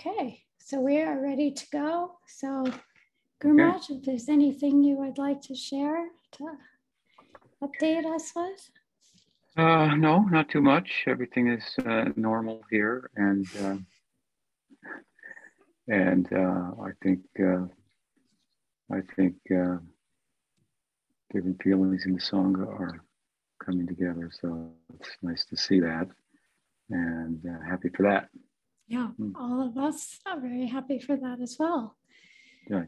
Okay, so we are ready to go. So, Gurmaj, okay. if there's anything you would like to share to update us with? Uh, no, not too much. Everything is uh, normal here, and uh, and uh, I think uh, I think uh, different feelings in the sangha are coming together. So it's nice to see that, and happy for that. Yeah, mm. all of us are very happy for that as well. Yeah.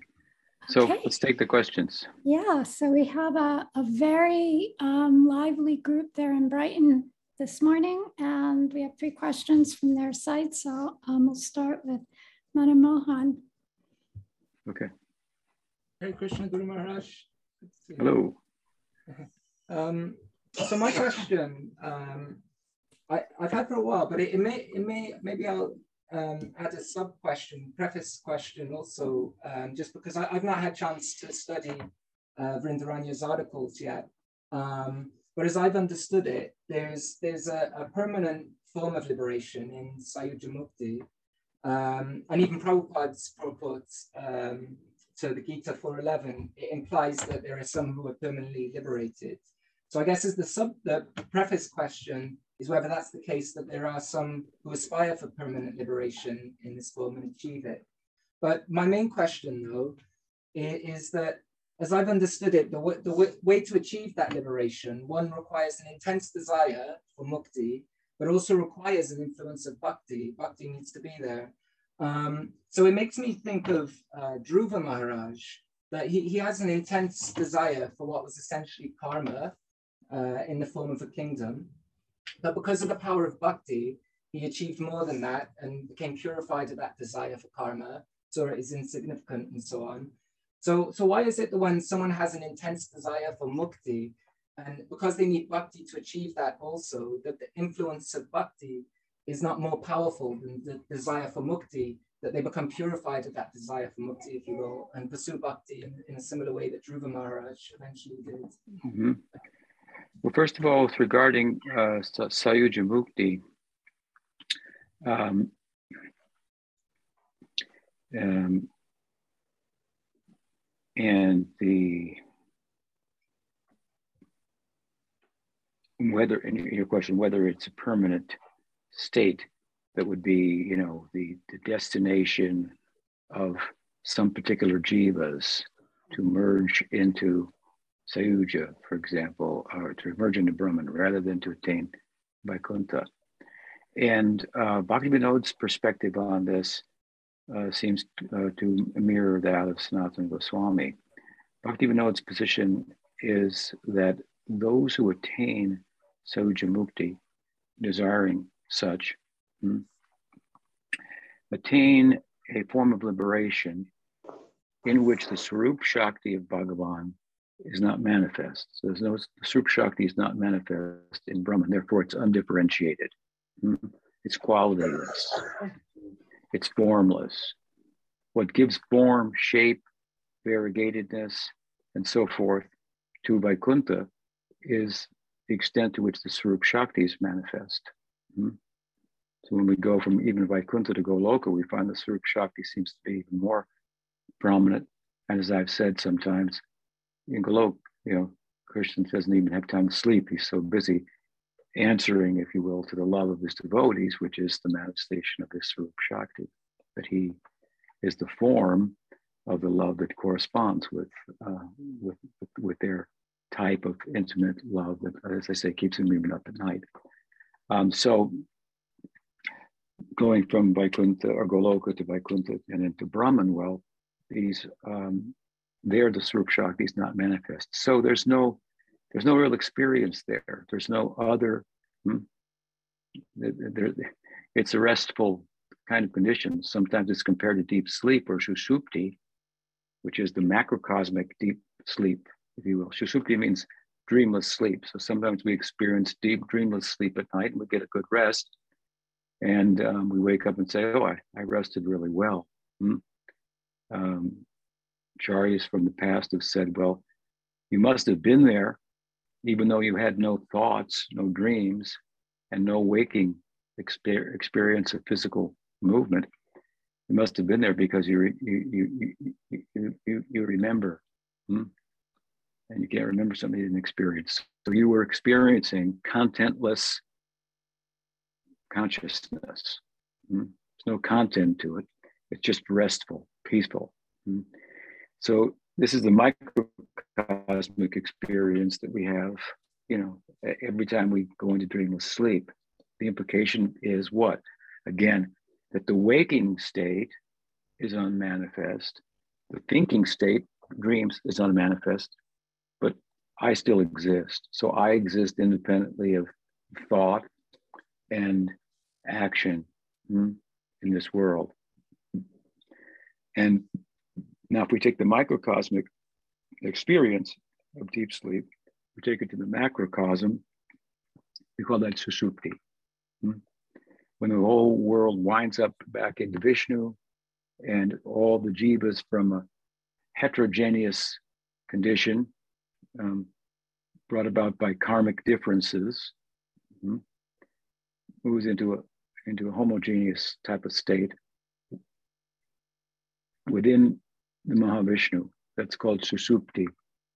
So okay. let's take the questions. Yeah, so we have a, a very um, lively group there in Brighton this morning, and we have three questions from their side. So um, we'll start with Madan Mohan. Okay. Hey, Krishna Guru Maharaj. Hello. Um, so my question, um, I, I've had for a while, but it, it may, it may, maybe I'll um, add a sub question, preface question also, um, just because I, have not had chance to study uh, Vrindaranya's articles yet. Um, but as I've understood it, there's there's a, a permanent form of liberation in Sayuja Mukti, um, and even Prabhupada's purport um, to the Gita 411, it implies that there are some who are permanently liberated. So I guess as the sub the preface question, is whether that's the case that there are some who aspire for permanent liberation in this form and achieve it. But my main question, though, is that as I've understood it, the, the way to achieve that liberation, one requires an intense desire for mukti, but also requires an influence of bhakti. Bhakti needs to be there. Um, so it makes me think of uh, Dhruva Maharaj, that he, he has an intense desire for what was essentially karma uh, in the form of a kingdom. But because of the power of bhakti, he achieved more than that and became purified of that desire for karma, so it is insignificant and so on. So, so why is it that when someone has an intense desire for mukti, and because they need bhakti to achieve that also, that the influence of bhakti is not more powerful than the desire for mukti, that they become purified of that desire for mukti, if you will, and pursue bhakti in, in a similar way that Dhruva Maharaj eventually did. Mm-hmm. Well, first of all, with regarding uh, Sayuja Mukti, um, um, and the whether in your question whether it's a permanent state that would be you know the, the destination of some particular jivas to merge into Sayuja, for example, or to emerge into Brahman rather than to attain Vaikuntha. And uh, Bhaktivinoda's perspective on this uh, seems uh, to mirror that of Sanatana Goswami. Bhaktivinoda's position is that those who attain Sayuja Mukti, desiring such, hmm, attain a form of liberation in which the Swarup Shakti of Bhagavan is not manifest. So there's no Swarup Shakti is not manifest in Brahman, therefore it's undifferentiated. Hmm? It's qualityless. It's formless. What gives form, shape, variegatedness, and so forth to Vaikuntha is the extent to which the Swarup Shakti is manifest. Hmm? So when we go from even Vaikuntha to Goloka, we find the Swarup Shakti seems to be even more prominent. And as I've said sometimes, in Golok, you know, Krishna doesn't even have time to sleep. He's so busy answering, if you will, to the love of his devotees, which is the manifestation of his Swarup Shakti, that he is the form of the love that corresponds with, uh, with, with their type of intimate love that, as I say, keeps him even up at night. Um, so going from Vaikuntha or Goloka to Vaikuntha and into Brahman, well, these um, there the Swarup Shakti is not manifest. So there's no there's no real experience there. There's no other. Hmm, there, it's a restful kind of condition. Sometimes it's compared to deep sleep or sushupti, which is the macrocosmic deep sleep, if you will. Sushupti means dreamless sleep. So sometimes we experience deep dreamless sleep at night and we get a good rest. And um, we wake up and say, oh, I, I rested really well. Hmm? Um, acharyas from the past have said, well, you must have been there, even though you had no thoughts, no dreams, and no waking exper- experience of physical movement. You must have been there because you you you you you, you, you remember, hmm? and you can't remember something you didn't experience. So you were experiencing contentless consciousness. Hmm? There's no content to it. It's just restful, peaceful. Hmm? So this is the microcosmic experience that we have. You know, every time we go into dreamless sleep, the implication is what? Again, that the waking state is unmanifest, the thinking state, dreams, is unmanifest, but I still exist. So I exist independently of thought and action hmm, in this world. And now, if we take the microcosmic experience of deep sleep, we take it to the macrocosm, we call that susupti. Hmm? When the whole world winds up back into Vishnu and all the jivas from a heterogeneous condition um, brought about by karmic differences hmm, moves into a into a homogeneous type of state within the Mahavishnu. That's called Susupti.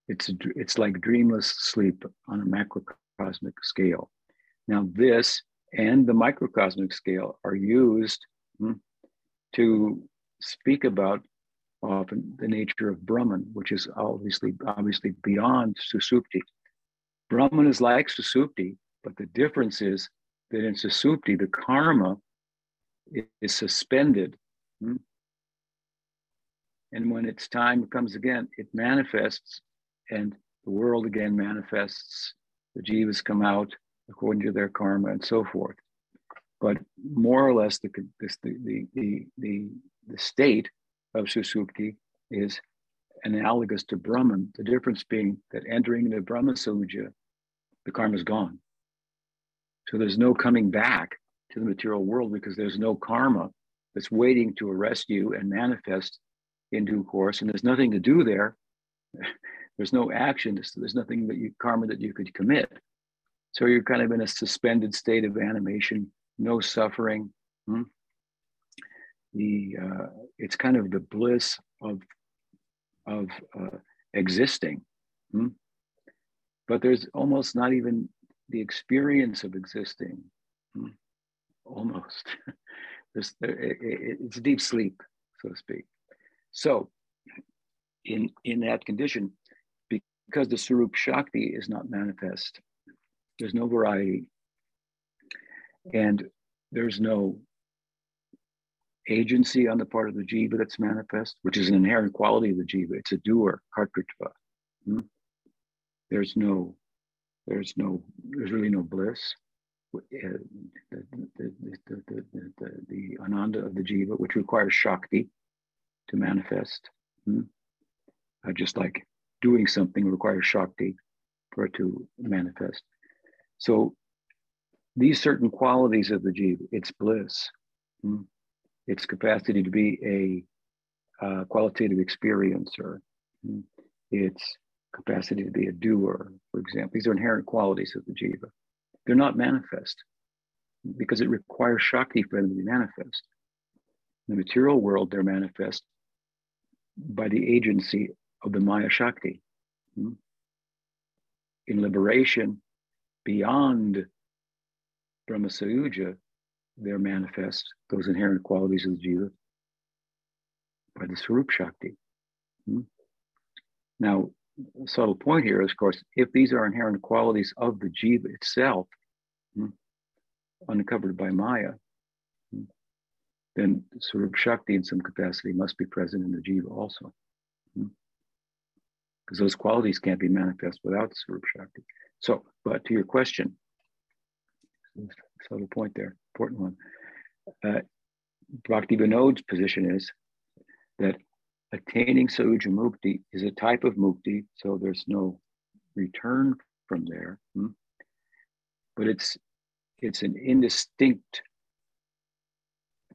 It's, it's like dreamless sleep on a macrocosmic scale. Now, this and the microcosmic scale are used hmm, to speak about often the nature of Brahman, which is obviously obviously beyond Susupti. Brahman is like Susupti, but the difference is that in Susupti, the karma is suspended. And when its time comes again, it manifests and the world again manifests. The jivas come out according to their karma and so forth. But more or less, the, the, the, the, the, state of Susupti is analogous to Brahman. The difference being that entering the Brahma Sayuja, the karma is gone. So there's no coming back to the material world because there's no karma that's waiting to arrest you and manifest in due course. And there's nothing to do there. there's no action. There's nothing that you karma that you could commit. So you're kind of in a suspended state of animation, no suffering. Hmm? The uh, it's kind of the bliss of of uh, existing. Hmm? But there's almost not even the experience of existing, hmm, almost. it's deep sleep, so to speak. So, in, in that condition, because the Swarup Shakti is not manifest, there's no variety, and there's no agency on the part of the jiva that's manifest, which is an inherent quality of the jiva. It's a doer, kartritva. Hmm? There's no there's no, there's really no bliss. Uh, the, the, the, the, the, ananda of the jiva, which requires shakti to manifest. Hmm? Uh, just like doing something requires shakti for it to manifest. So these certain qualities of the jiva, its bliss, hmm? its capacity to be a uh, qualitative experiencer, hmm? its capacity to be a doer, for example. These are inherent qualities of the jiva. They're not manifest because it requires Shakti for them to be manifest. In the material world, they're manifest by the agency of the Maya Shakti. Hmm? In liberation, beyond Brahma Sayuja, they're manifest, those inherent qualities of the jiva, by the Swarup Shakti. Hmm? Now, subtle point here is, of course, if these are inherent qualities of the jiva itself, hmm, uncovered by Maya, then Swarup Shakti in some capacity must be present in the jiva also. Because hmm. those qualities can't be manifest without Swarup Shakti. So, but to your question, subtle point there, important one. Uh, Bhakti Vinod's position is that attaining Sayuja Mukti is a type of Mukti, so there's no return from there. Hmm? But it's it's an indistinct,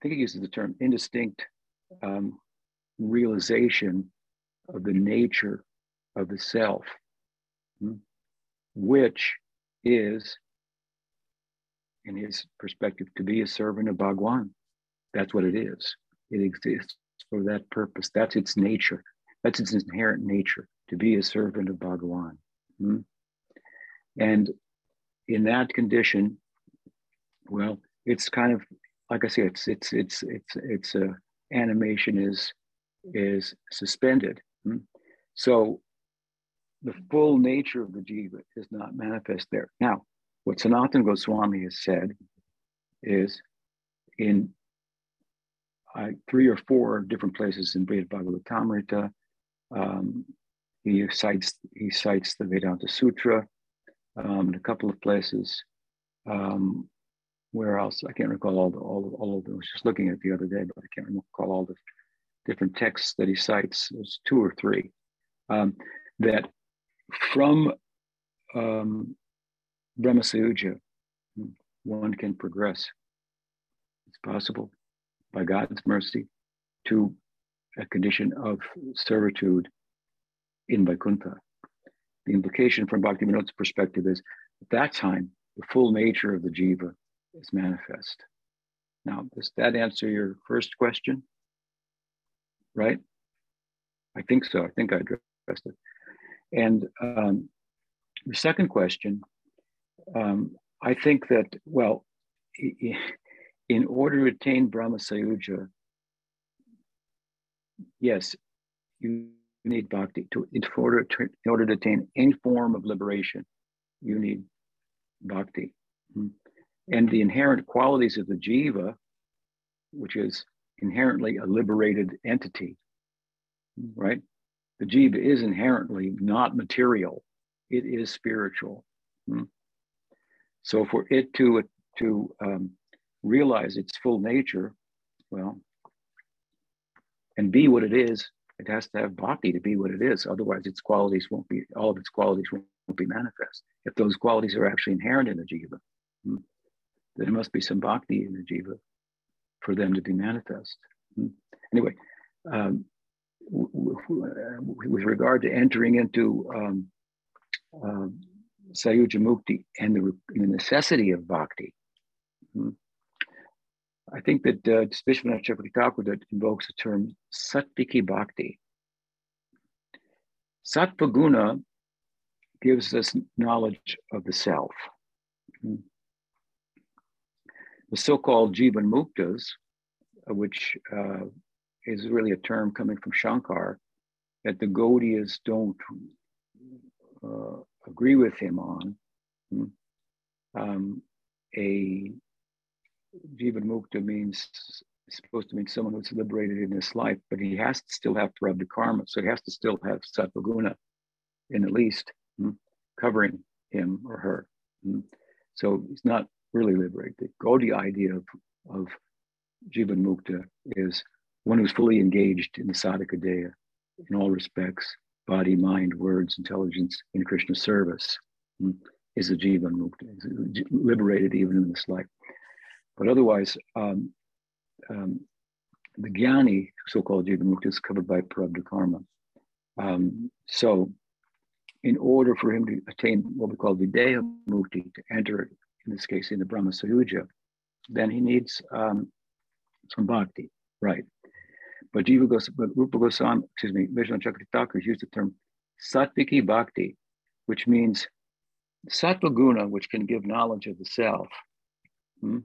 think it uses the term indistinct um, realization of the nature of the self, hmm? which is, in his perspective, to be a servant of Bhagwan. That's what it is. It exists for that purpose. That's its nature. That's its inherent nature to be a servant of Bhagavan. Hmm? And in that condition, well, it's kind of like I say, it's it's it's it's it's a animation is is suspended. Hmm? So the full nature of the jiva is not manifest there. Now, what Sanatana Goswami has said is in uh, three or four different places in Brihad Bhagavatamrita, um, he cites he cites the Vedanta Sutra um, in a couple of places. Um, where else? I can't recall all the, all, all of them. I was just looking at the other day, but I can't recall all the different texts that he cites. There's two or three um, that from um, Brahma Sayuja, one can progress. It's possible by God's mercy to a condition of servitude in Vaikuntha. The implication from Bhakti Bhaktivinoda's perspective is at that time, the full nature of the jiva is manifest. Now, does that answer your first question? Right? I think so. I think I addressed it. And um, the second question, um, I think that, well, in order to attain Brahma Sayuja, yes, you need bhakti. To, in, order to, in order to attain any form of liberation, you need bhakti. Hmm. And the inherent qualities of the jiva, which is inherently a liberated entity, right? The jiva is inherently not material, it is spiritual. Hmm. So for it to, to um, realize its full nature, well, and be what it is, it has to have bhakti to be what it is. Otherwise, its qualities won't be, all of its qualities won't, be manifest. If those qualities are actually inherent in the jiva, hmm, there must be some bhakti in the jiva for them to be manifest. Hmm. Anyway, um, with regard to entering into um, uh, Sayuja Mukti and the, the, necessity of bhakti, hmm, I think that uh, Vishwanath Chakravarti that invokes the term Sattviki Bhakti. Sattva Guna gives us knowledge of the self. The so called Jivan Muktas, which uh, is really a term coming from Shankar, that the Gaudiyas don't uh, agree with him on. Hmm. Um, a Jivan Mukta means supposed to mean someone who's liberated in this life, but he has to still have prarabdha karma. So he has to still have sattvaguna in at least hmm, covering him or her. Hmm. So he's not really liberate. The Gaudiya idea of, of Jivan Mukta is one who's fully engaged in the sadhaka deha in all respects, body, mind, words, intelligence in Krishna service, hmm, is a Jivan Mukta, is liberated even in this life. But otherwise, um, um, the Jnani, so-called Jivanmukta, is covered by Prarabdha Karma. Um, so in order for him to attain what we call Videha Mukti, to enter, in this case, in the Brahma Sayuja, then he needs um, some bhakti, right? But Jiva Goswami, Rupa Goswami, excuse me, Vishnu Thakur used the term Sattviki Bhakti, which means Sattva Guna, which can give knowledge of the self, hmm,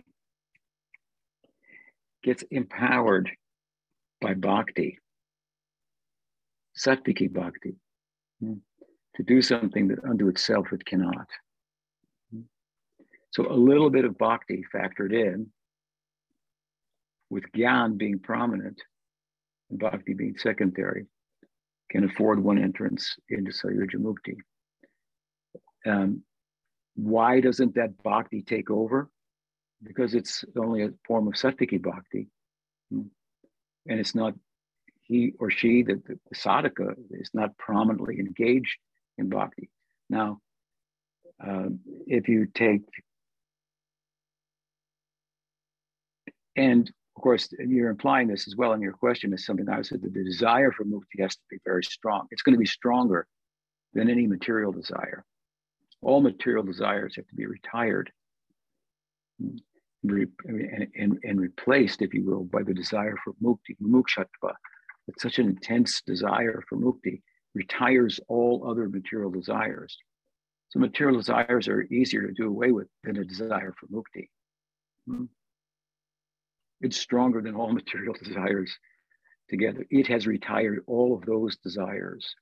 gets empowered by bhakti, sattviki bhakti, hmm, to do something that unto itself it cannot. So a little bit of bhakti factored in, with gyan being prominent and bhakti being secondary, can afford one entrance into Sayuja Mukti. Um, why doesn't that bhakti take over? because it's only a form of sattviki bhakti, hmm, and it's not he or she, the, the, the sadhaka, is not prominently engaged in bhakti. Now, uh, if you take, and of course, you're implying this as well in your question is something I said that the desire for mukti has to be very strong. It's going to be stronger than any material desire. All material desires have to be retired and, and, and replaced, if you will, by the desire for mukti, mukshatva. It's such an intense desire for mukti, retires all other material desires. So material desires are easier to do away with than a desire for mukti. Hmm. It's stronger than all material desires together. It has retired all of those desires.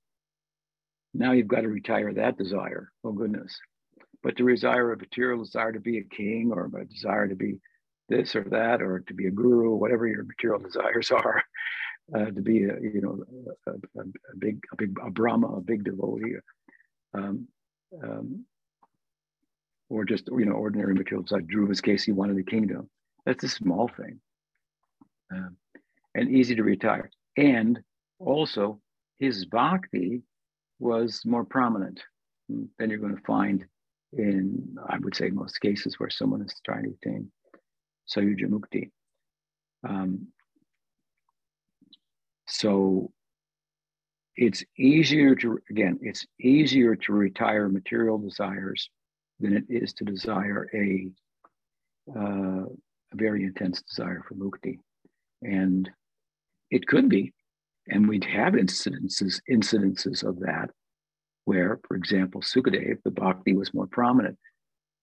Now you've got to retire that desire. Oh goodness. But the desire of material desire to be a king or a desire to be this or that or to be a guru, whatever your material desires are, uh, to be a you know a, a, a, big a big a Brahma, a big devotee, um, um, or just you know ordinary material desire. Dhruva's case, he wanted the kingdom. That's a small thing, um, and easy to retire. And also, his bhakti was more prominent than you're going to find in, I would say, most cases where someone is trying to attain Sayuja Mukti. Um, so it's easier to, again, it's easier to retire material desires than it is to desire a, uh, a very intense desire for mukti. And it could be, and we'd have incidences, incidences of that where, for example, Sukadev, the bhakti was more prominent.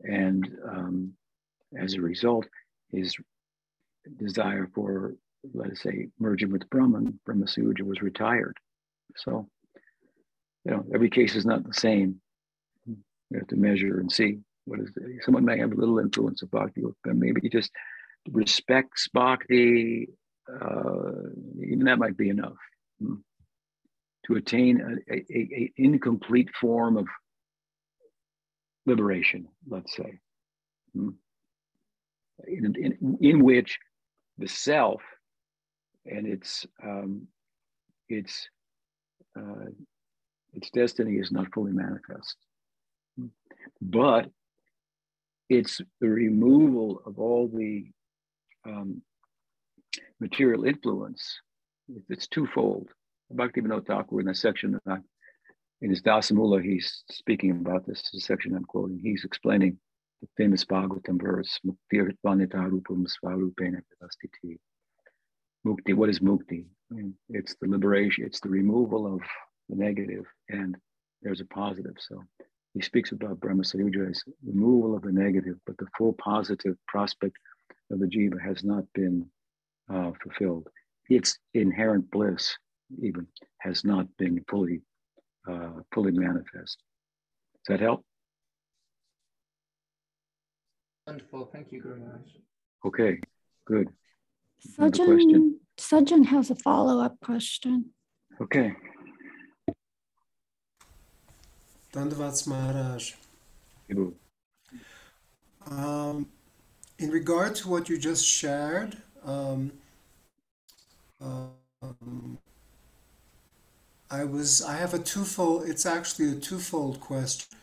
And um, as a result, his desire for, let us say, merging with Brahman, Brahma Sayuja, was retired. So, you know, every case is not the same. We have to measure and see what is the, someone may have a little influence of bhakti, but maybe just respects bhakti, uh, even that might be enough. Hmm to attain a, a, a, incomplete form of liberation, let's say, hmm? in, in, in which the self and its um, its uh, its destiny is not fully manifest, hmm? but it's the removal of all the um, material influence. It's twofold. Bhaktivinoda Thakur in a section uh, in his Dasamula, he's speaking about this section I'm quoting. He's explaining the famous Bhagavatam verse, Mukti Rupam Svarupena Mukti, what is mukti? It's the liberation, it's the removal of the negative, and there's a positive. So he speaks about Brahma Sayuja as removal of the negative, but the full positive prospect of the jiva has not been uh, fulfilled. Its inherent bliss even has not been fully uh, fully manifest. Does that help? Wonderful. Thank you, Guru Maharaj. Okay, good. Sajjan, Sajjan has a follow-up question. Okay. Dandavats Maharaj. Um, in regard to what you just shared, um, um, I was I have a twofold. It's actually a twofold question.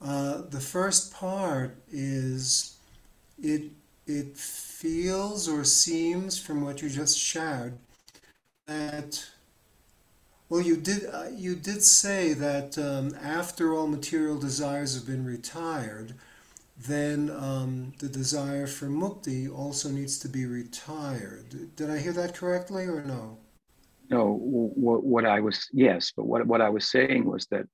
Uh, the first part is it it feels or seems from what you just shared that well you did uh, you did say that um, after all material desires have been retired then um, the desire for mukti also needs to be retired did i hear that correctly or no no, what, what I was, yes, but what, what I was saying was that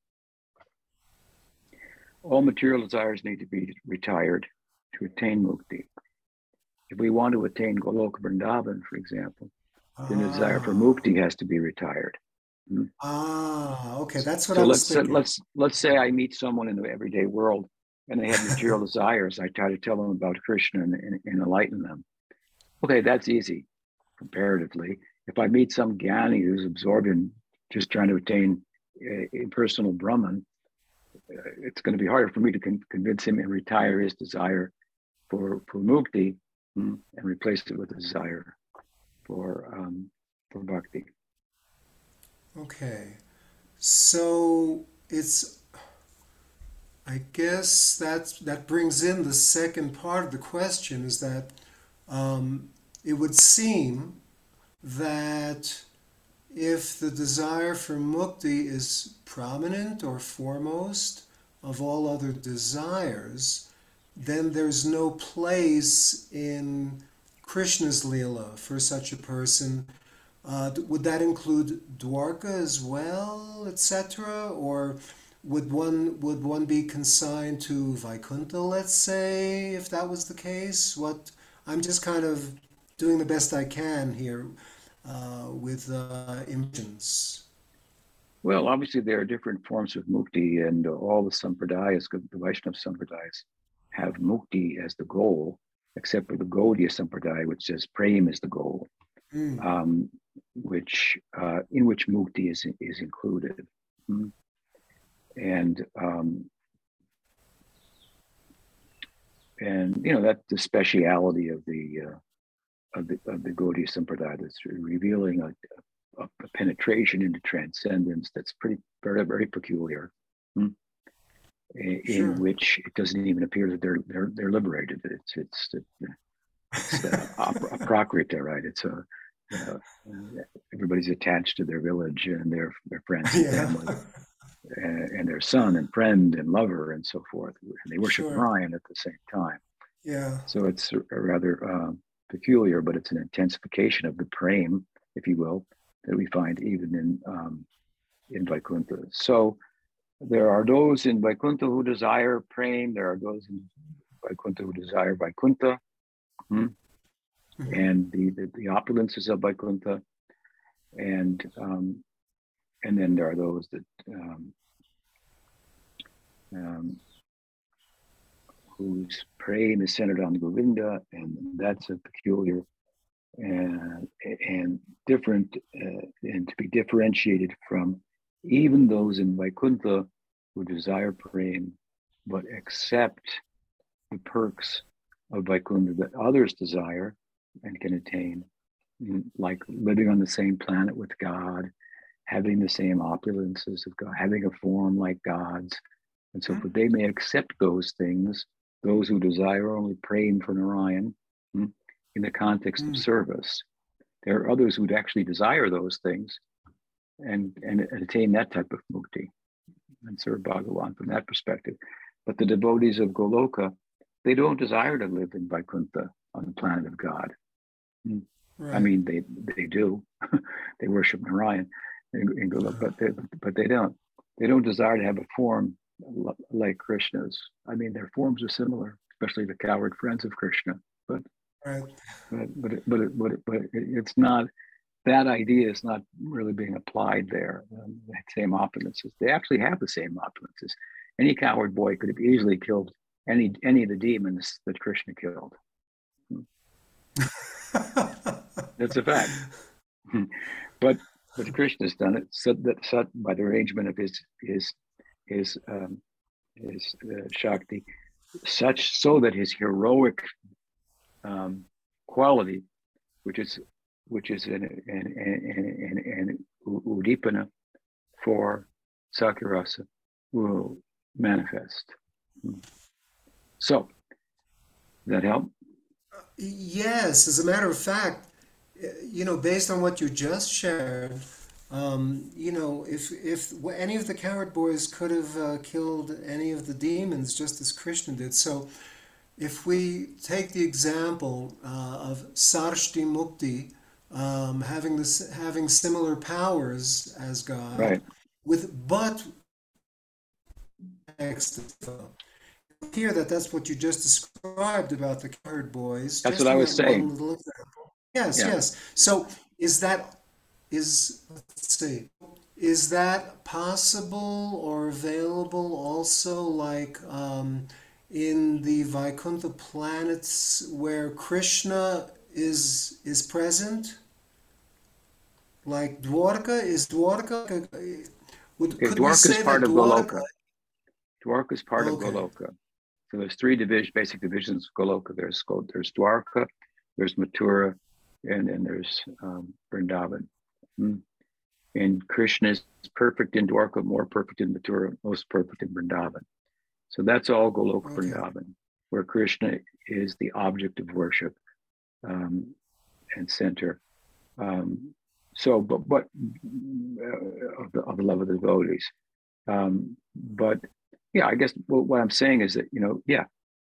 all material desires need to be retired to attain mukti. If we want to attain Goloka Vrindavan, for example, then the desire for mukti has to be retired. Hmm? Ah, okay, that's what so I was let's, thinking. Let's let's say I meet someone in the everyday world and they have material desires. I try to tell them about Krishna and, and, and enlighten them. Okay, that's easy comparatively if I meet some Gyani who's absorbed in just trying to attain a, a personal Brahman, uh, it's going to be harder for me to con- convince him and retire his desire for, for mukti hmm, and replace it with a desire for, um, for bhakti. Okay. So it's, I guess that's, that brings in the second part of the question is that um, it would seem that if the desire for mukti is prominent or foremost of all other desires, then there's no place in Krishna's Leela for such a person. Uh, would that include Dwarka as well, etc.? Or would one would one be consigned to Vaikuntha, let's say, if that was the case? What I'm just kind of doing the best I can here uh, with uh, images. Well, obviously there are different forms of mukti, and all the sampradayas, the Vaishnava sampradayas, have mukti as the goal, except for the Gaudiya sampradaya, which says prem is the goal, mm. um, which uh, in which mukti is is included, mm. And um, and you know that's the speciality of the uh, of the of the Gaudiya sampradaya that's revealing a, a, a, penetration into transcendence that's pretty very very peculiar. Mm in, sure. which it doesn't even appear that they're they're they're liberated. It's it's, it's a prakriti, right? It's a uh, everybody's attached to their village and their their friends and yeah. family. And, and, their son and friend and lover and so forth. And they worship sure. Ryan at the same time. Yeah. So it's rather uh, peculiar, but it's an intensification of the prem, if you will, that we find even in um, in Vaikuntha. So there are those in Vaikuntha who desire prem. There are those in Vaikuntha who desire Vaikuntha. Hmm? Mm-hmm. And the, the, the, opulences of Vaikuntha. And um, and then there are those that um, um, whose prem is centered on Govinda, and that's a peculiar and and different uh, and to be differentiated from even those in Vaikuntha who desire prem but accept the perks of Vaikuntha that others desire and can attain, like living on the same planet with God, having the same opulences of God, having a form like God's, and so forth. They may accept those things, those who desire only prem for Narayan hmm, in the context mm. of service. There are others who'd actually desire those things and, and attain that type of mukti and serve Bhagavan from that perspective. But the devotees of Goloka, they don't desire to live in Vaikuntha on the planet of God. Hmm. Right. I mean, they they do. they worship Narayan in, in Goloka, but they, but they don't. They don't desire to have a form like Krishna's. I mean, their forms are similar, especially the cowherd friends of Krishna. But right. but but but but, but it's not that idea is not really being applied there. Um, the same opulences. They actually have the same opulences. Any cowherd boy could have easily killed any any of the demons that Krishna killed. That's a fact. but but Krishna's done it so that by the arrangement of his his his um, his uh, Shakti, such so that his heroic um, quality, which is which is an, an, an, an, uddipana for Sakhya-rasa, will manifest. So, that help? Yes, as a matter of fact, you know, based on what you just shared, um, you know, if if any of the cowherd boys could have uh, killed any of the demons, just as Krishna did, so if we take the example uh, of Sarshti Mukti, um, having this having similar powers as God, right. with but here that that's what you just described about the cowherd boys. That's what I was saying. Yes, yeah. yes. So is that is let's see is that possible or available also like um, in the Vaikuntha planets where Krishna is is present? Like Dwarka is Dwarka? Would, okay, Dwarka is part of Goloka. Dwarka is part okay. of Goloka. So there's three division, basic divisions of Goloka. There's there's Dwarka, there's Mathura, and then there's um, Vrindavan. Hmm. And Krishna is perfect in Dwarka, more perfect in Mathura, most perfect in Vrindavan. So that's all Goloka okay. Vrindavan, where Krishna is the object of worship um, and center. Um, so, but, but uh, of, the, of the love of the devotees. Um, but yeah, I guess what, what I'm saying is that, you know, yeah,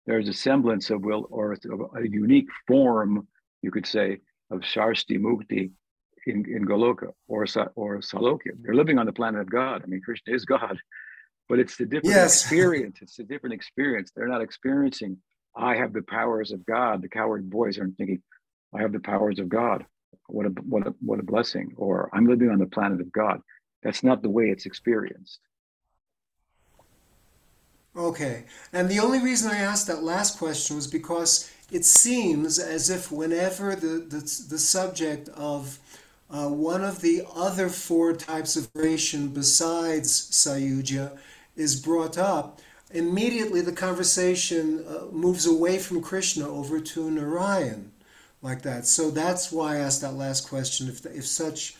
there's a semblance of will or a unique form, you could say, of Sarshti Mukti in, in Goloka or, or Salokya. They're living on the planet of God. I mean, Krishna is God, but it's a different yes. experience. It's a different experience. They're not experiencing, I have the powers of God. The cowherd boys aren't thinking, I have the powers of God. What a, what a, what a blessing. Or I'm living on the planet of God. That's not the way it's experienced. Okay. And the only reason I asked that last question was because it seems as if whenever the, the, the subject of uh, one of the other four types of creation besides Sayuja is brought up, immediately the conversation uh, moves away from Krishna over to Narayan, like that. So that's why I asked that last question. If, if such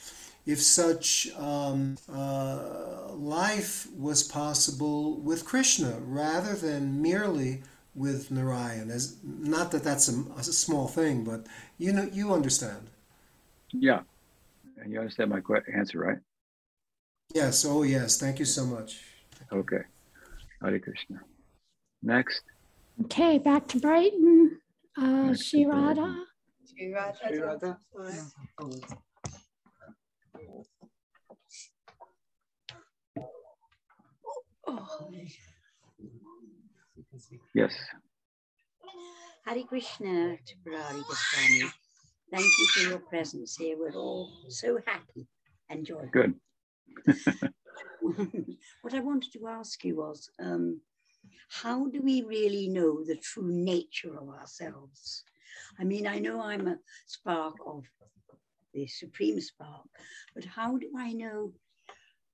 if such um, uh, life was possible with Krishna rather than merely with Narayan. As not that that's a, a small thing, but you know you understand. Yeah, and you understand my answer, right? Yes. Oh, yes. Thank you so much. Okay. Hare Krishna. Next. Okay, back to Brighton. Uh, Shirada. Shirada. Yes. Hare Krishna Tripurari Goswami. Thank you for your presence here. We're all so happy and joyful. Good. what I wanted to ask you was um, how do we really know the true nature of ourselves? I mean, I know I'm a spark of the supreme spark, but how do I know?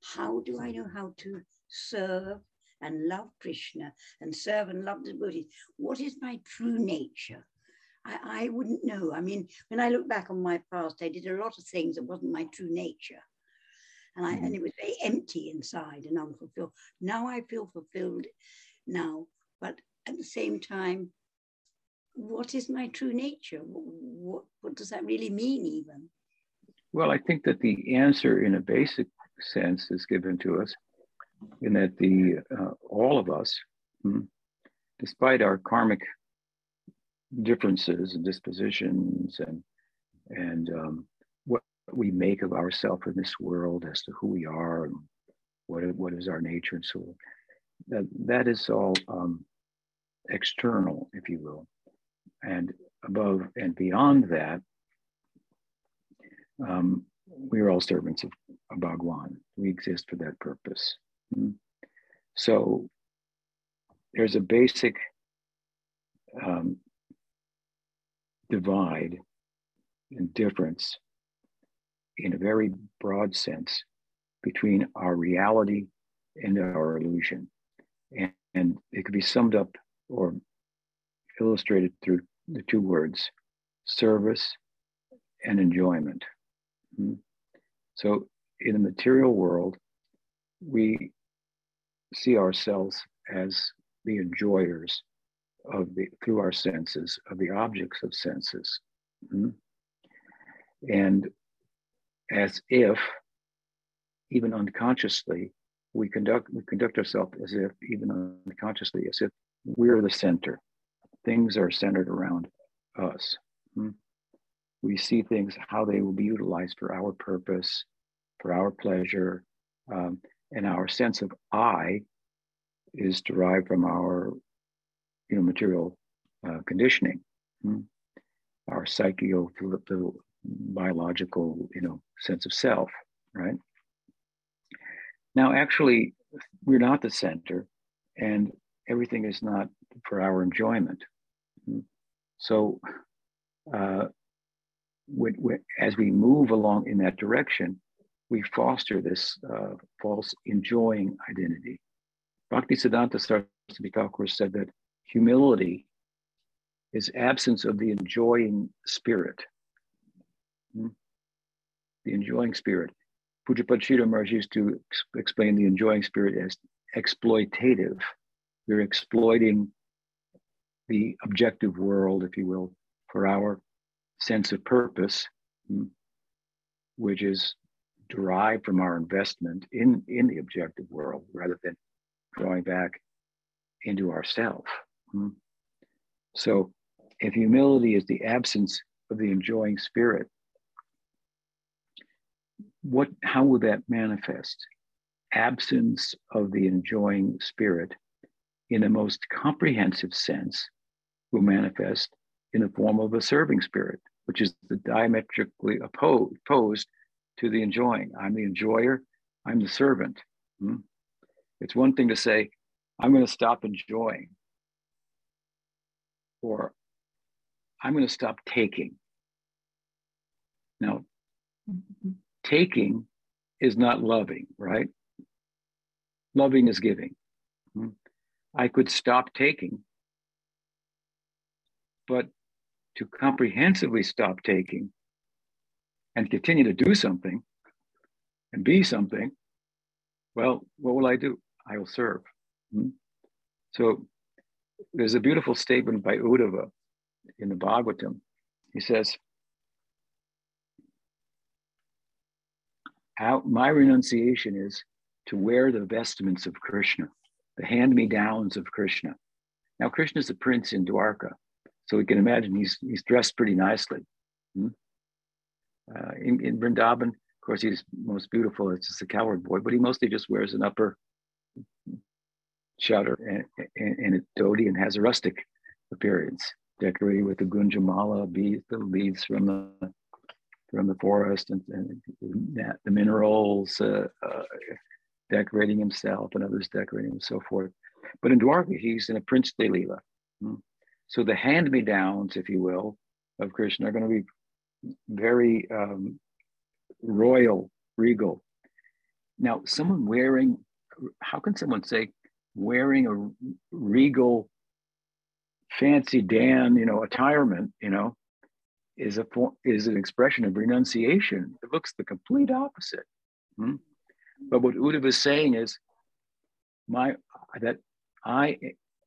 How do I know how to serve and love Krishna and serve and love the devotees? What is my true nature? I, I wouldn't know. I mean, when I look back on my past, I did a lot of things that wasn't my true nature. And, I, and mm. it was very empty inside and unfulfilled. Now I feel fulfilled now, but at the same time, what is my true nature? What, what does that really mean, even? Well, I think that the answer, in a basic sense, is given to us in that the uh, all of us, hmm, despite our karmic differences and dispositions and and um, what we make of ourselves in this world as to who we are and what what is our nature and so on. That that is all um, external, if you will, and above and beyond that, um, we are all servants of, of Bhagwan. We exist for that purpose. Mm-hmm. So there's a basic um, divide and difference in a very broad sense between our reality and our illusion. And, and it could be summed up or illustrated through the two words service and enjoyment. Hmm. So, in the material world, we see ourselves as the enjoyers of the through our senses of the objects of senses mm-hmm. and as if even unconsciously we conduct we conduct ourselves as if even unconsciously as if we're the center things are centered around us mm-hmm. we see things how they will be utilized for our purpose for our pleasure um, and our sense of i is derived from our you know, material uh, conditioning, hmm? our psycho biological, you know, sense of self, right? Now, actually, we're not the center, and everything is not for our enjoyment. Hmm? So, uh, as we move along in that direction, we foster this uh, false enjoying identity. Bhaktisiddhanta Saraswati Thakur said that humility is absence of the enjoying spirit. Hmm? The enjoying spirit. Pujapad Sridhar Maharaj used to ex- explain the enjoying spirit as exploitative. We're exploiting the objective world, if you will, for our sense of purpose, hmm, which is derived from our investment in, in the objective world rather than drawing back into ourself. Hmm. So if humility is the absence of the enjoying spirit, what how will that manifest? Absence of the enjoying spirit in the most comprehensive sense will manifest in the form of a serving spirit, which is the diametrically opposed, opposed to the enjoying. I'm the enjoyer, I'm the servant. Hmm? It's one thing to say, I'm going to stop enjoying, or I'm going to stop taking. Now, taking is not loving, right? Loving is giving. Hmm? I could stop taking, but to comprehensively stop taking and continue to do something and be something, well, what will I do? I will serve. Hmm? So there's a beautiful statement by Uddhava in the Bhagavatam. He says, my renunciation is to wear the vestments of Krishna, the hand-me-downs of Krishna. Now, Krishna is a prince in Dwarka, so we can imagine he's he's dressed pretty nicely. Hmm? Uh, in, in Vrindavan, of course, he's most beautiful. It's just a cowherd boy, but he mostly just wears an upper shutter and, and, and a dhoti and has a rustic appearance, decorated with the gunjamala beads, the beads from the from the forest and, and the minerals, uh, uh, decorating himself and others decorating and so forth. But in Dwarka, he's in a princely lila. Hmm. So the hand-me-downs, if you will, of Krishna are going to be very um, royal, regal. Now, someone wearing, how can someone say wearing a regal, fancy Dan, you know, attirement, you know, is a is an expression of renunciation. It looks the complete opposite. Hmm? But what Uddhava is saying is, my that I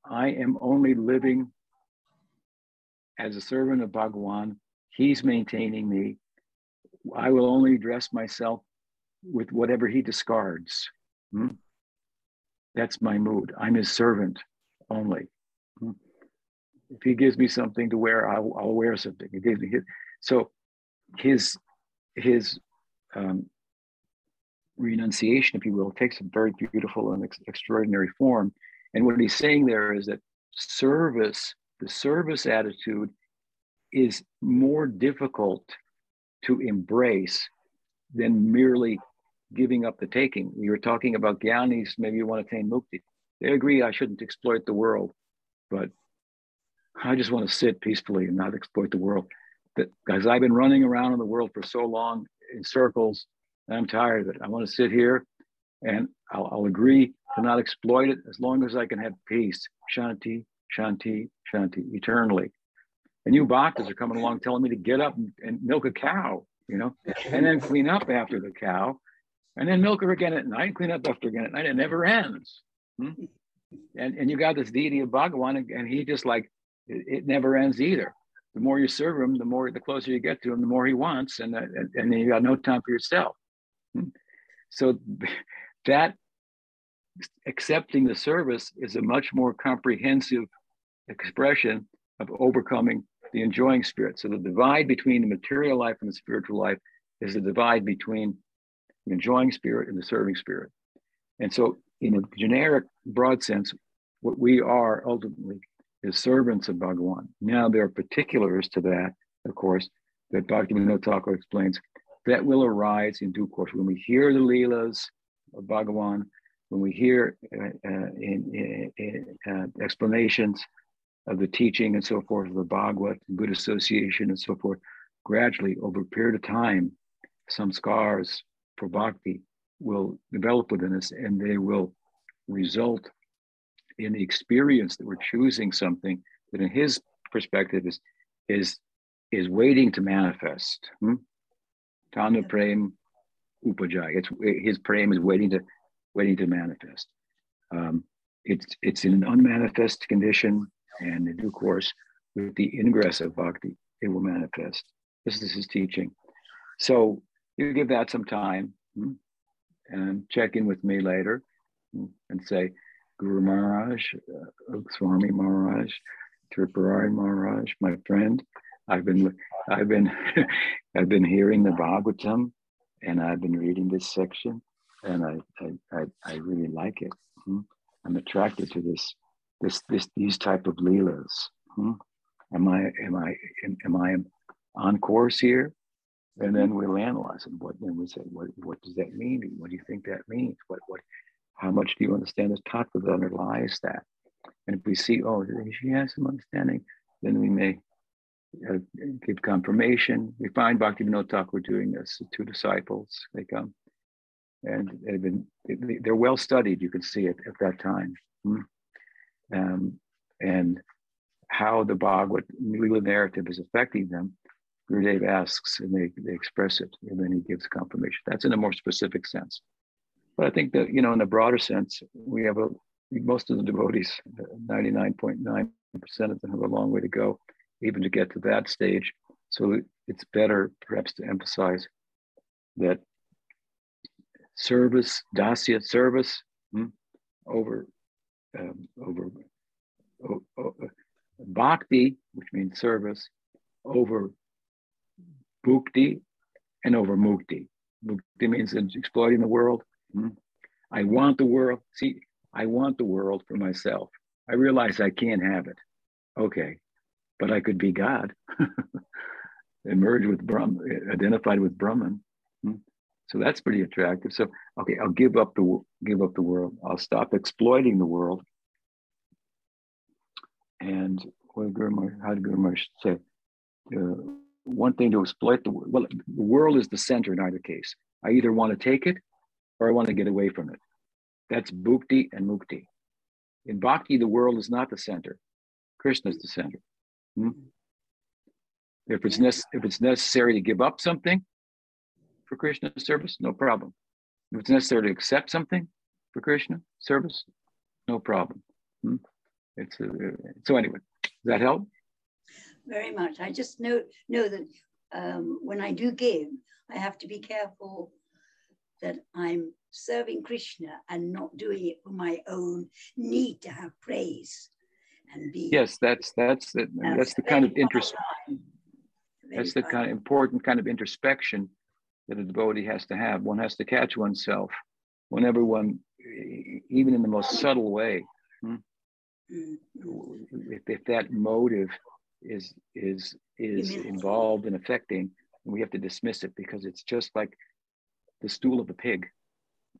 I am only living as a servant of Bhagawan. He's maintaining me. I will only dress myself with whatever he discards. Hmm? That's my mood. I'm his servant only. Hmm? if he gives me something to wear, I'll, I'll wear something. He gives me his, so his his um, renunciation, if you will, takes a very beautiful and ex- extraordinary form. And what he's saying there is that service, the service attitude, is more difficult to embrace than merely giving up the taking. You were talking about Gyanis, maybe you want to attain mukti. They agree I shouldn't exploit the world, but I just want to sit peacefully and not exploit the world. Because I've been running around in the world for so long in circles, and I'm tired of it. I want to sit here and I'll, I'll agree to not exploit it as long as I can have peace. Shanti, Shanti, Shanti, eternally. And you are coming along telling me to get up and, and milk a cow, you know, and then clean up after the cow, and then milk her again at night, clean up after again at night. It never ends. Hmm? And, and you got this deity of Bhagawan, and he just like it, it, never ends either. The more you serve him, the more the closer you get to him, the more he wants, and and, and then you got no time for yourself. Hmm. So that accepting the service is a much more comprehensive expression of overcoming the enjoying spirit. So the divide between the material life and the spiritual life is the divide between the enjoying spirit and the serving spirit. And so, in a generic, broad sense, what we are ultimately is servants of Bhagawan. Now, there are particulars to that, of course, that Bhaktivinoda Thakur explains that will arise in due course. When we hear the Leelas of Bhagawan, when we hear uh, uh, in, in uh, explanations of the teaching and so forth of the Bhagavad, good association and so forth, gradually over a period of time, samskaras for bhakti will develop within us and they will result in the experience that we're choosing something that in his perspective is is is waiting to manifest. Hmm? Tana prem upajay. It's his prem is waiting to waiting to manifest. Um, it's it's in an unmanifest condition, and in due course, with the ingress of bhakti, it will manifest. This is his teaching. So you give that some time, hmm? and check in with me later, hmm? and say, Guru Maharaj, uh, Swami Maharaj, Tripurari Maharaj, my friend. I've been I've been I've been hearing the Bhagavatam and I've been reading this section and I I, I, I really like it. Hmm? I'm attracted to this this this these type of leelas. Hmm? Am I am I am, am I on course here? And then we'll analyze it. What then we say, what what does that mean? What do you think that means? What what how much do you understand the topic that underlies that? And if we see, oh, she has some understanding, then we may uh, give confirmation. We find Bhakti Bhaktivinoda Thakur doing this. The Two disciples, they come, and they've been they're well studied. You can see it at that time, hmm? Um, and how the Bhagavad Lila narrative is affecting them. Gurudev asks, and they, they express it, and then he gives confirmation. That's in a more specific sense. But I think that you know, in a broader sense, we have a most of the devotees, 99.9% of them have a long way to go, even to get to that stage. So it's better perhaps to emphasize that service, dasya service, hmm, over um, over oh, oh, bhakti, which means service, over bhukti, and over mukti. Mukti means exploiting the world. Hmm. I want the world. See, I want the world for myself. I realize I can't have it. Okay, but I could be God, emerge with Brahman, identified with Brahman. So that's pretty attractive. So okay, I'll give up the give up the world. I'll stop exploiting the world. And what Guru how did Guru Maharaj say? Uh, one thing to exploit the well, the world is the center in either case. I either want to take it or I want to get away from it. That's bhukti and mukti. In bhakti, the world is not the center. Krishna is the center. Hmm? If it's nece- if it's necessary to give up something for Krishna service, no problem. If it's necessary to accept something for Krishna service, no problem. Hmm? It's a, so anyway. Does that help? Very much. I just know know that um, when I do give, I have to be careful that I'm serving Krishna and not doing it for my own need to have praise and be. Yes, that's that's the, that's the kind of interest. That's the kind of important kind of introspection that a devotee has to have. One has to catch oneself whenever one, even in the most subtle way. If, if that motive is is is involved in affecting, we have to dismiss it because it's just like the stool of a pig.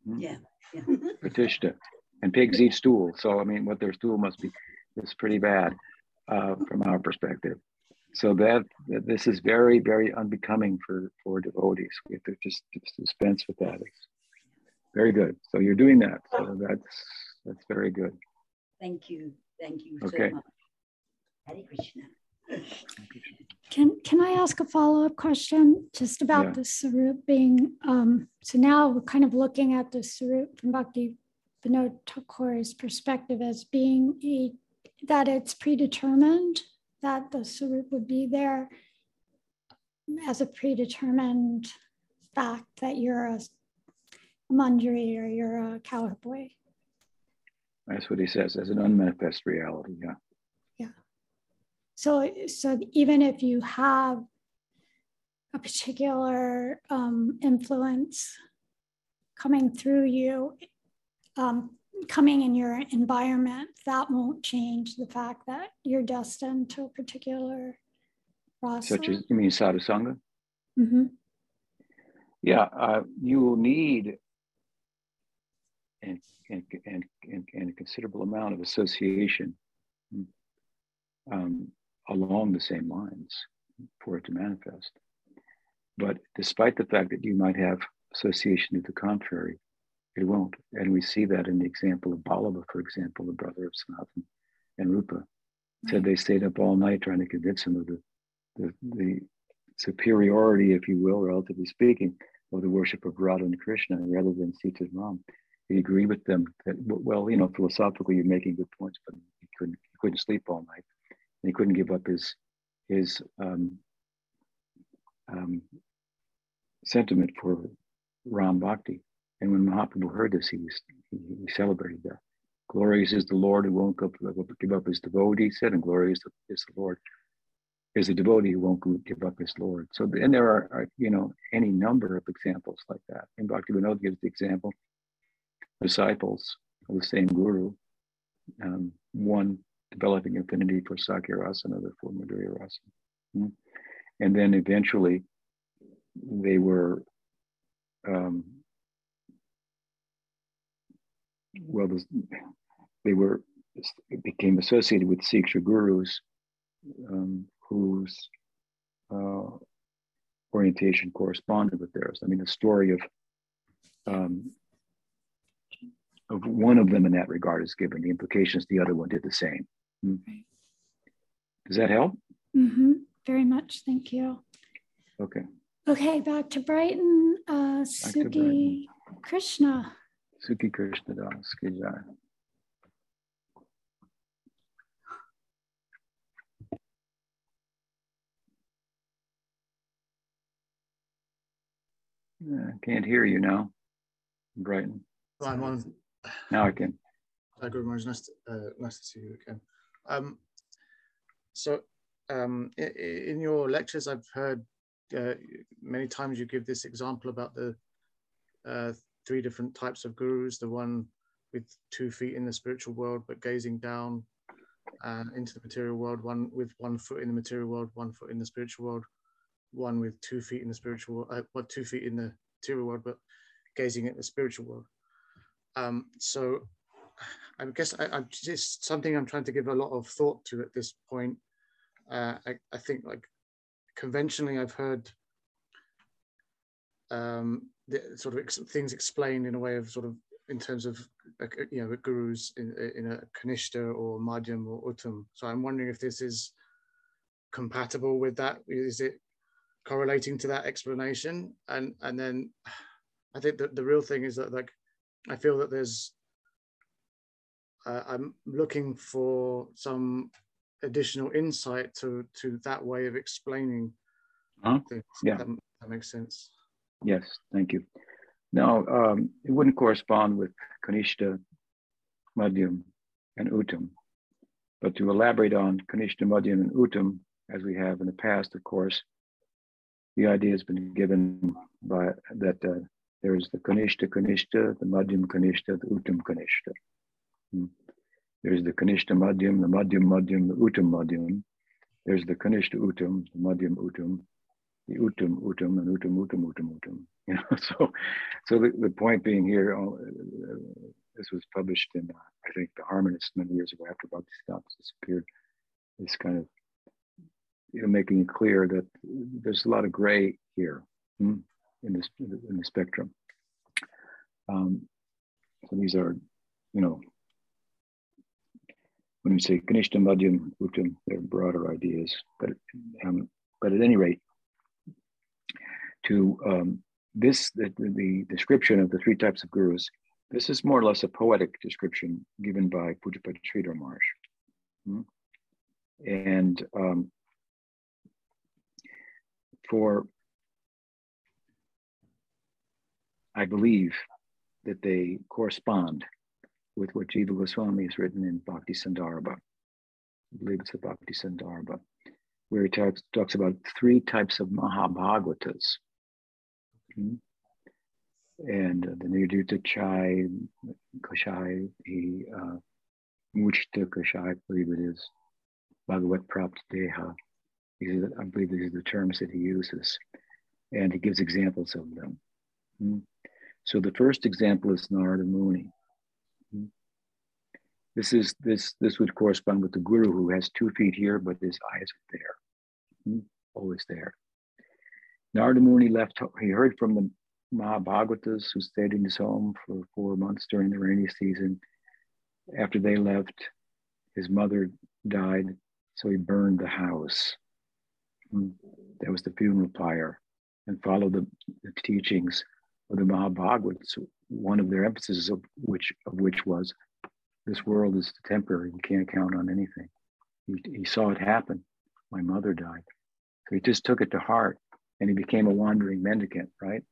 Yeah. yeah. Pratishta. And pigs eat stool. So, I mean, what their stool must be is pretty bad uh, from our perspective. So that, this is very, very unbecoming for, for devotees. We have to just, just dispense with that. It's very good. So you're doing that. So that's that's very good. Thank you. Thank you okay. so much. Hare Krishna. Can can I ask a follow up question just about yeah. the Swarup being? Um, so now we're kind of looking at the Swarup from Bhakti Vinod Thakur's perspective as being a that it's predetermined that the Swarup would be there as a predetermined fact that you're a, a Manjari or you're a cowboy. That's what he says as an unmanifest reality. Yeah. Yeah. So, so even if you have a particular um, influence coming through you, um, coming in your environment, that won't change the fact that you're destined to a particular process. Such as, you mean sadhusanga? Mm-hmm. Yeah, uh, you will need and, and, and, and, a considerable amount of association um, along the same lines for it to manifest. But despite the fact that you might have association to the contrary, it won't. And we see that in the example of Vallabha, for example, the brother of Sanatan and Rupa. Said they stayed up all night trying to convince him of the, the, the superiority, if you will, relatively speaking, of the worship of Radha and Krishna rather than Sita and Ram. He agreed with them that, well, you know, philosophically, you're making good points, but he couldn't, he couldn't sleep all night And he couldn't give up his his um, um, sentiment for Ram Bhakti. And when Mahaprabhu heard this, he was he, he celebrated that. glorious is the Lord who won't give up his devotee, said, and glorious is the Lord is a devotee who won't give up his Lord. So, and there are, are you know, any number of examples like that. And Bhaktivinoda gives the example disciples of the same guru, um, one developing affinity for Sakhya Rasa, another for Madhurya Rasa. Mm-hmm. And then eventually they were, um, well, they were, became associated with Siksha gurus um, whose uh, orientation corresponded with theirs. I mean, the story of um, of one of them in that regard is given. The implications the other one did the same. Hmm. Does that help? Mm-hmm. Very much. Thank you. Okay. Okay, back to Brighton. Uh, Suki Krishna. Suki Krishna Das. I can't hear you now, Brighton. Fine one. Now I can. Hi, Guru Maharaj. Nice to, uh, nice to see you again. Um, so, um, in, in, your lectures, I've heard uh, many times you give this example about the uh, three different types of gurus the one with two feet in the spiritual world but gazing down uh, into the material world, one with one foot in the material world, one foot in the spiritual world, one with two feet in the spiritual world, uh, two feet in the material world, but gazing at the spiritual world. Um, so I guess I, am just something I'm trying to give a lot of thought to at this point. Uh, I, I, think like conventionally I've heard um, the sort of ex- things explained in a way of sort of in terms of you know gurus in, in a kanishta or madhyam or uttam. So I'm wondering if this is compatible with that. Is it correlating to that explanation and and then i think that the real thing is that like i feel that there's uh, i'm looking for some additional insight to to that way of explaining huh? things. yeah that, that, makes sense yes thank you Now, um, it wouldn't correspond with kanishta madhyam and uttam but to elaborate on kanishta madhyam and uttam as we have in the past of course the idea has been given by that uh, there is the Kanishta Kanishta, the Madhyam Kanishta, the Uttam Kanishta. Hmm. There's the Kanishta Madhyam, the Madhyam Madhyam, the Uttam Madhyam. There's the Kanishta Uttam, the Madhyam Uttam, the Uttam Uttam, and Uttam Uttam Uttam Uttam. You know, so, so the, the point being here, uh, this was published in, uh, I think, the Harmonist many years ago after Bhakti Scott disappeared. This kind of you know, making it clear that there's a lot of gray here hmm, in this in the spectrum. Um, so these are, you know, when we say Kanishta Madhyam Uttam, they're broader ideas. But um, but at any rate, to um, this the, the description of the three types of gurus, this is more or less a poetic description given by Pujapati Sridhar Maharaj. Hmm? And um, for I believe that they correspond with what Jiva Goswami has written in Bhakti Sandarbha. I believe it's the Bhakti Sandarbha, where he talks, talks about three types of Mahabhagavatas. And uh, the Nirduta Chai, Kashai, the uh, Muchta Kashai, I believe it is, Bhagavat Prapt Deha, these are, I believe these are the terms that he uses, and he gives examples of them. Hmm. So the first example is Narada Muni. Hmm. This is this this would correspond with the guru who has two feet here, but his eyes are there, hmm. always there. Narada Muni left. He heard from the Mahabhagavatas who stayed in his home for four months during the rainy season. After they left, his mother died, so he burned the house. Hmm. That was the funeral pyre, and followed the, the teachings of the Mahabhagavats. One of their emphases of which of which was, this world is temporary. You can't count on anything. He, he saw it happen. My mother died, so he just took it to heart, and he became a wandering mendicant, right?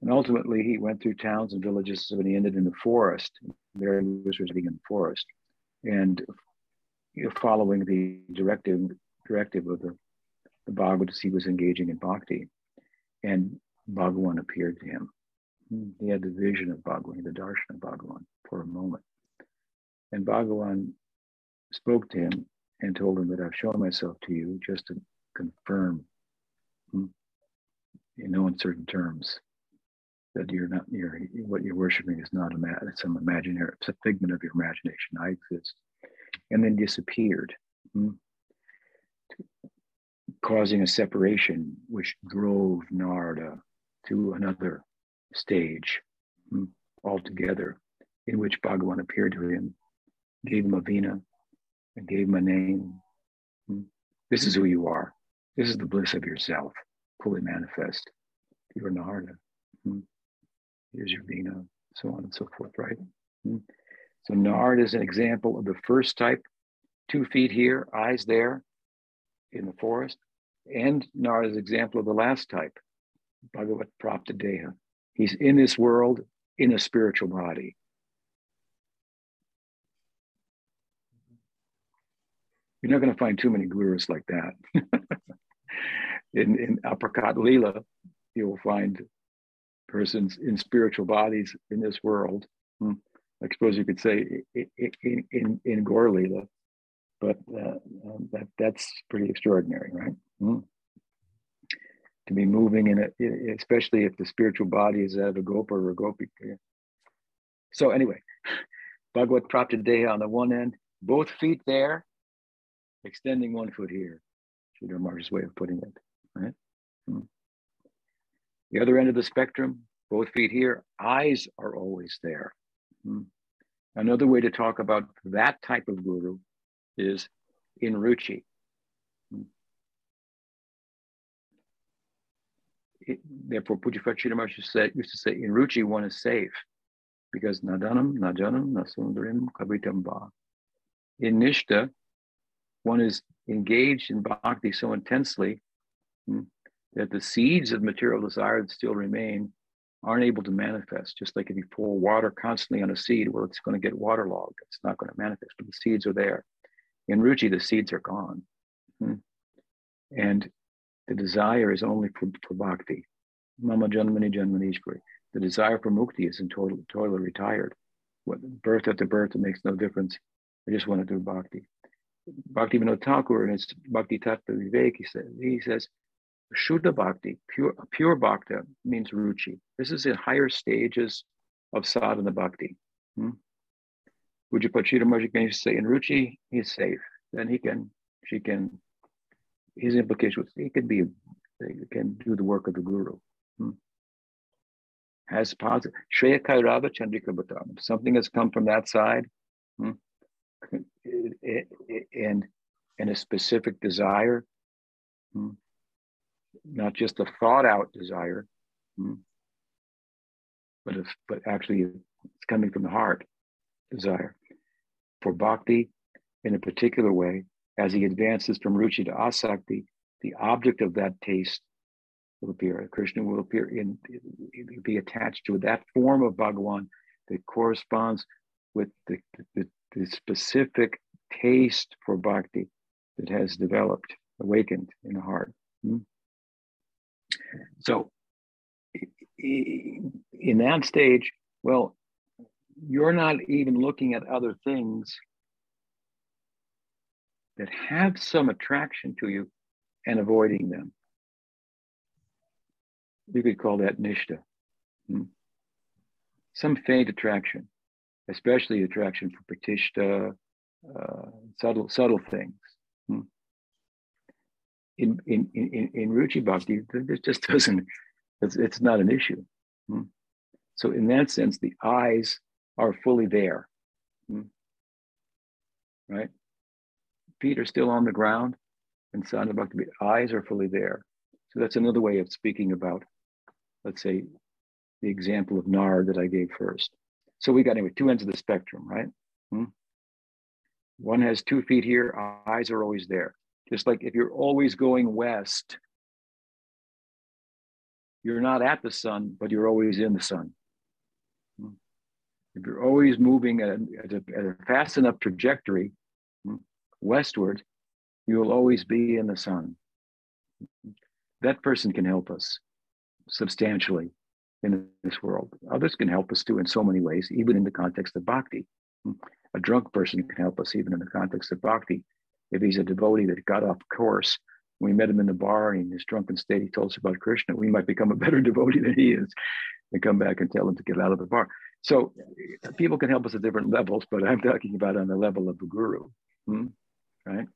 And ultimately, he went through towns and villages, and he ended in the forest. there he was residing in the forest. And following the directive directive of the, the Bhagavatas, he was engaging in bhakti. And Bhagawan appeared to him. He had the vision of Bhagawan, the darshan of Bhagawan for a moment. And Bhagawan spoke to him and told him that I've shown myself to you just to confirm in no uncertain terms that you're not you're what you're worshiping is not a some imaginary it's a figment of your imagination. I exist. And then disappeared hmm, causing a separation which drove narada to another stage hmm, altogether in which bhagavan appeared to him gave him a vina and gave him a name hmm. this is who you are. This is the bliss of yourself fully manifest you're narada hmm here's your vina, so on and so forth, right? Hmm. So Narad is an example of the first type, two feet here, eyes there in the forest. And Narad is an example of the last type, Bhagavat Prapta Deha. He's in this world in a spiritual body. You're not going to find too many gurus like that. in, in Aprakat Lila, you'll find persons in spiritual bodies in this world. Hmm. I suppose you could say in in, in Lila, but uh, um, that that's pretty extraordinary, right? Hmm. To be moving in it, especially if the spiritual body is at a gopa or a gopi. So anyway, Bhagavad Prapta Deha on the one end, both feet there, extending one foot here. Sridhar Maharaj's way of putting it, right? Hmm. The other end of the spectrum, both feet here, eyes are always there. Hmm. Another way to talk about that type of guru is in Ruchi. Hmm. It, therefore, Pujapad Maharaj used to say, in Ruchi, one is safe because nadanam, najanam, nasundarim, kavitam ba. In Nishta, one is engaged in bhakti so intensely that the seeds of material desire that still remain aren't able to manifest. Just like if you pour water constantly on a seed, well, it's going to get waterlogged. It's not going to manifest, but the seeds are there. In Ruchi, the seeds are gone. Hmm. And the desire is only for, for bhakti. Mama Janmani Janmanishpuri. The desire for mukti is in total, totally retired. What birth after birth, it makes no difference. I just want to do bhakti. Bhakti Vinod Thakur in his Bhakti Tattva Vivek, he says, he says Shuddha Bhakti, pure, pure Bhakti means Ruchi. This is in higher stages of sadhana bhakti. Hmm? Ujapachita Maharaj say in Ruchi, he's safe. Then he can, she can, his implication was he can be, he can do the work of the guru. Hmm? Has positive, Shreya Kairava Chandrika Bhatam. Something has come from that side. Hmm? And, and a specific desire. Hmm? Not just a thought out desire, hmm, but if, but actually it's coming from the heart desire for bhakti in a particular way. As he advances from ruchi to asakti, the object of that taste will appear. Krishna will appear in, be attached to that form of Bhagawan that corresponds with the, the, the specific taste for bhakti that has developed, awakened in the heart. Hmm? So in that stage, well, you're not even looking at other things that have some attraction to you and avoiding them. You could call that nishta. Hmm? Some faint attraction, especially attraction for pratishta, uh, subtle, subtle things. Hmm? In in in, in Ruchi Bhakti, it just doesn't. It's, it's not an issue. Hmm. So in that sense, the eyes are fully there. Hmm. Right? Feet are still on the ground, and Sadhana Bhakti, eyes are fully there. So that's another way of speaking about, let's say, the example of Narad that I gave first. So we got anyway two ends of the spectrum, right? Hmm? One has two feet here, eyes are always there. Just like if you're always going west, you're not at the sun, but you're always in the sun. if you're always moving at a, at a, fast enough trajectory hmm, westward, you will always be in the sun. That person can help us substantially in this world. Others can help us too in so many ways, even in the context of bhakti. A drunk person can help us even in the context of bhakti. If he's a devotee that got off course, we met him in the bar in his drunken state, he told us about Krishna, we might become a better devotee than he is and come back and tell him to get out of the bar. So people can help us at different levels, but I'm talking about on the level of the guru, hmm? right?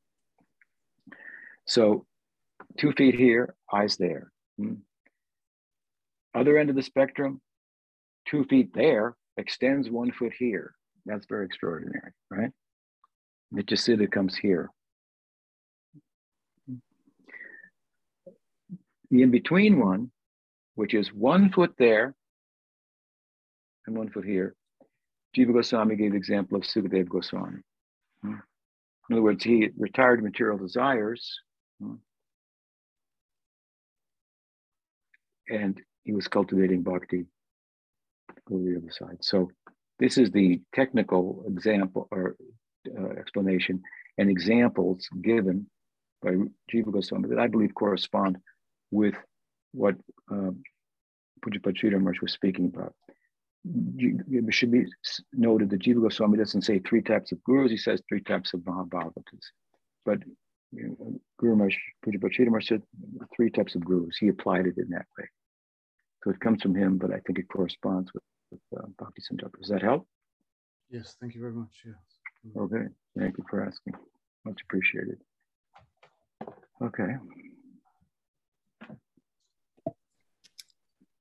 So two feet here, eyes there. Hmm? Other end of the spectrum, two feet there extends one foot here. That's very extraordinary, right? Nityasiddha comes here. The in between one, which is one foot there and one foot here, Jiva Goswami gave the example of Sukadeva Goswami. Hmm? In other words, he retired material desires hmm? and he was cultivating bhakti over the other side. So this is the technical example or uh, explanation and examples given by Jiva Goswami that I believe correspond with what Pujapachita was speaking about. It should be noted that Jiva Goswami doesn't say three types of gurus, he says three types of Mahabhagavatas. But you know, Guru Maharaj, said three types of gurus. He applied it in that way. So it comes from him, but I think it corresponds with, with uh, Bhakti. Does that help? Yes, thank you very much. Yes. Okay, thank you for asking. Much appreciated. Okay.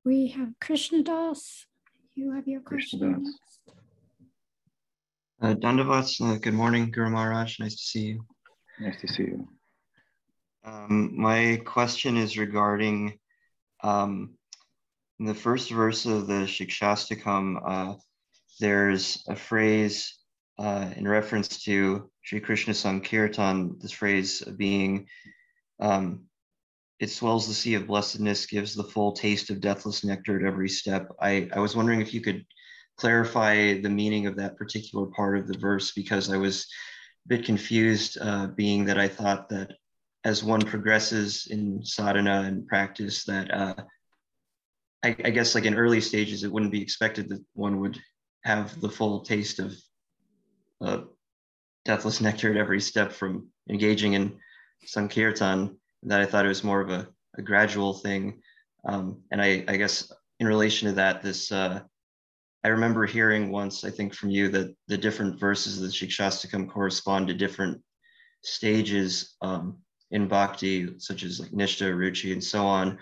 We have Krishna Das. You have your question next. Uh, Dandavats, uh, good morning, Guru Maharaj. Nice to see you. Nice to see you. Um, my question is regarding um, in the first verse of the Shikshastakam, uh, there's a phrase uh, in reference to Sri Krishna Sankirtan, this phrase being, um, it swells the sea of blessedness, gives the full taste of deathless nectar at every step. I, I was wondering if you could clarify the meaning of that particular part of the verse because I was a bit confused, uh, being that I thought that as one progresses in sadhana and practice, that uh, I, I, guess like in early stages, it wouldn't be expected that one would have the full taste of uh, deathless nectar at every step from engaging in Sankirtan. That I thought it was more of a, a gradual thing. Um, and I, I, guess in relation to that, this uh, I remember hearing once, I think from you, that the different verses of the Shikshastakam correspond to different stages um, in bhakti, such as like Nishtha, Ruchi, and so on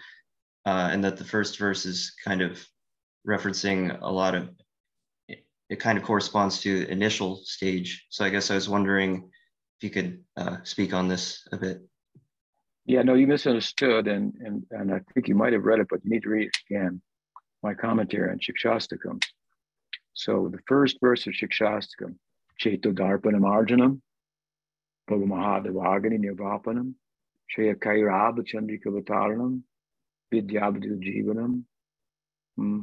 uh, and that the first verse is kind of referencing a lot of it kind of corresponds to initial stage. So I guess I was wondering if you could uh, speak on this a bit. Yeah, no, you misunderstood, and and and I think you might have read it, but you need to read it again. My commentary on Shikshastakam. So the first verse of Shikshastakam, Cheto Darpana Marjanam, Bhavamahadavagani Nirvapanam, Shreya Kairabha Chandrika Vataranam, Vidyabdu Jivanam, hmm.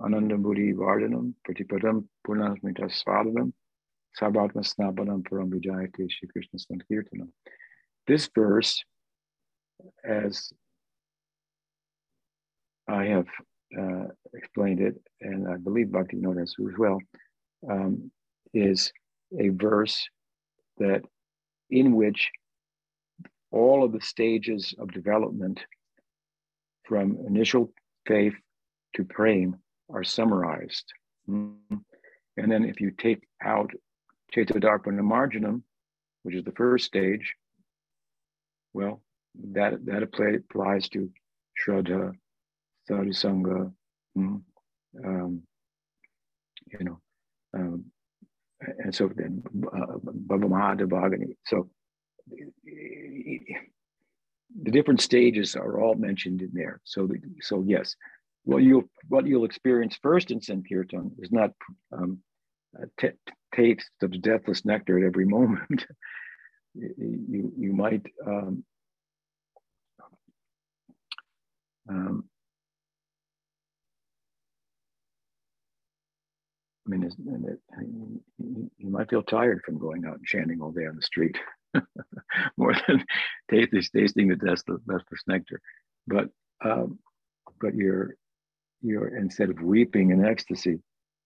Anandamburi Vardhanam, Pratipadam Purnasmita Svadanam, Sarvatma Snapanam Param Vijayate Shri Krishna Sankirtanam. This verse, as I have uh, explained it, and I believe Bhakti Nodas as well, um, is a verse that in which all of the stages of development from initial faith to praying are summarized. And then if you take out Chetodarpana Marjanam, which is the first stage, well, that, that applies to Shraddha, Sadhusanga, mm, um, you know, um, and so then uh, Mahadevagani. So the different stages are all mentioned in there. So, so yes, what you'll what you'll experience first in Sankirtan is not um, taste of deathless nectar at every moment. You you might um, um, I mean, you might feel tired from going out and chanting all day on the street, more than tasting the best of nectar. But um, but you're you're instead of weeping in ecstasy,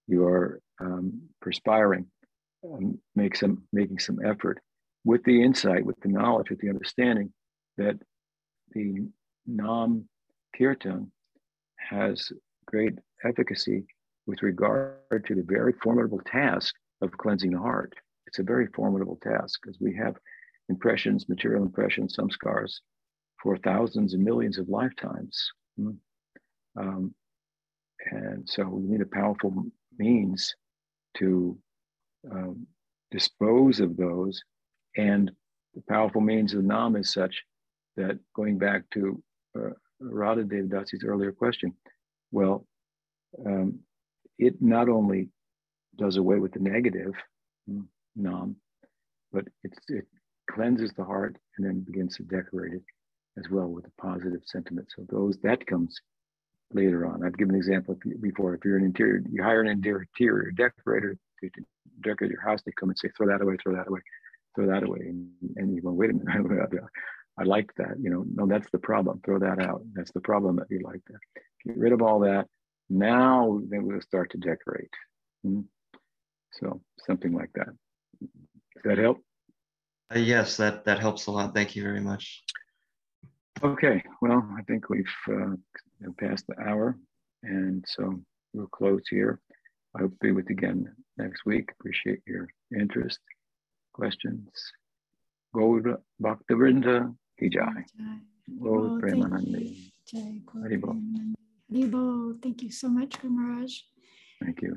you are um, perspiring, um, make some making some effort with the insight, with the knowledge, with the understanding that the Nam Kirtan has great efficacy with regard to the very formidable task of cleansing the heart. It's a very formidable task because we have impressions, material impressions, samskaras for thousands and millions of lifetimes. Hmm. Um, and so we need a powerful means to um, dispose of those. And the powerful means of Nam is such that going back to uh, Radha Devdasi's earlier question, well, um, it not only does away with the negative mm, nam, but it cleanses the heart and then begins to decorate it as well with a positive sentiment. So those that comes later on. I've given an example before. If you're an interior, you hire an interior decorator to, to decorate your house, they come and say, throw that away, throw that away, throw that away. And, and you go, wait a minute, I like that. You know, no, that's the problem. Throw that out. That's the problem that you like that. Get rid of all that. Now then we'll start to decorate. Mm-hmm. So something like that. Does that help? Uh, yes, that, that helps a lot. Thank you very much. Okay, well, I think we've uh, passed the hour, and so we'll close here. I hope to be with you again next week. Appreciate your interest, questions. Gaura Bhaktivinoda Ki Jai. Gaura Premanandi. Thank you so much, Kamaraj. Thank you.